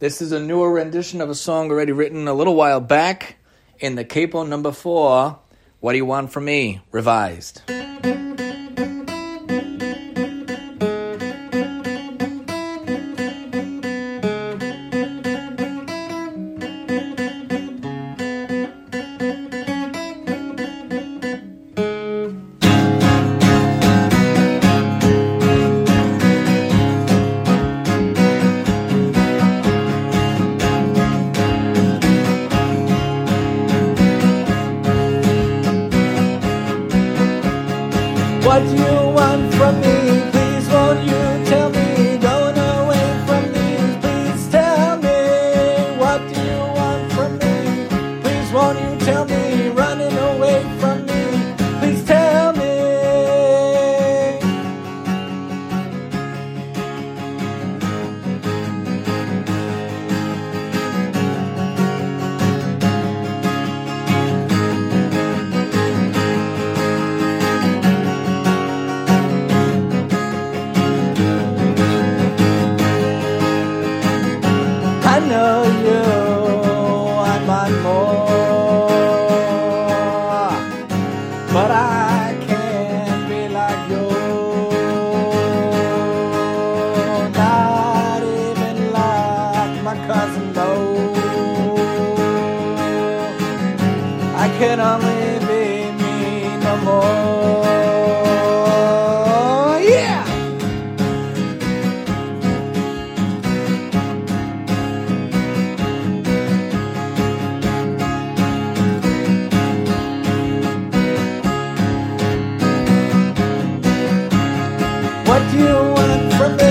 This is a newer rendition of a song already written a little while back in the capo number four. What do you want from me? Revised. What do you want from me? Please won't you tell me? Going away from me, please tell me. What do you want from me? Please won't you tell me? know you more. But I can't be like you, not even like my cousin I can only be me no more. what you want from me.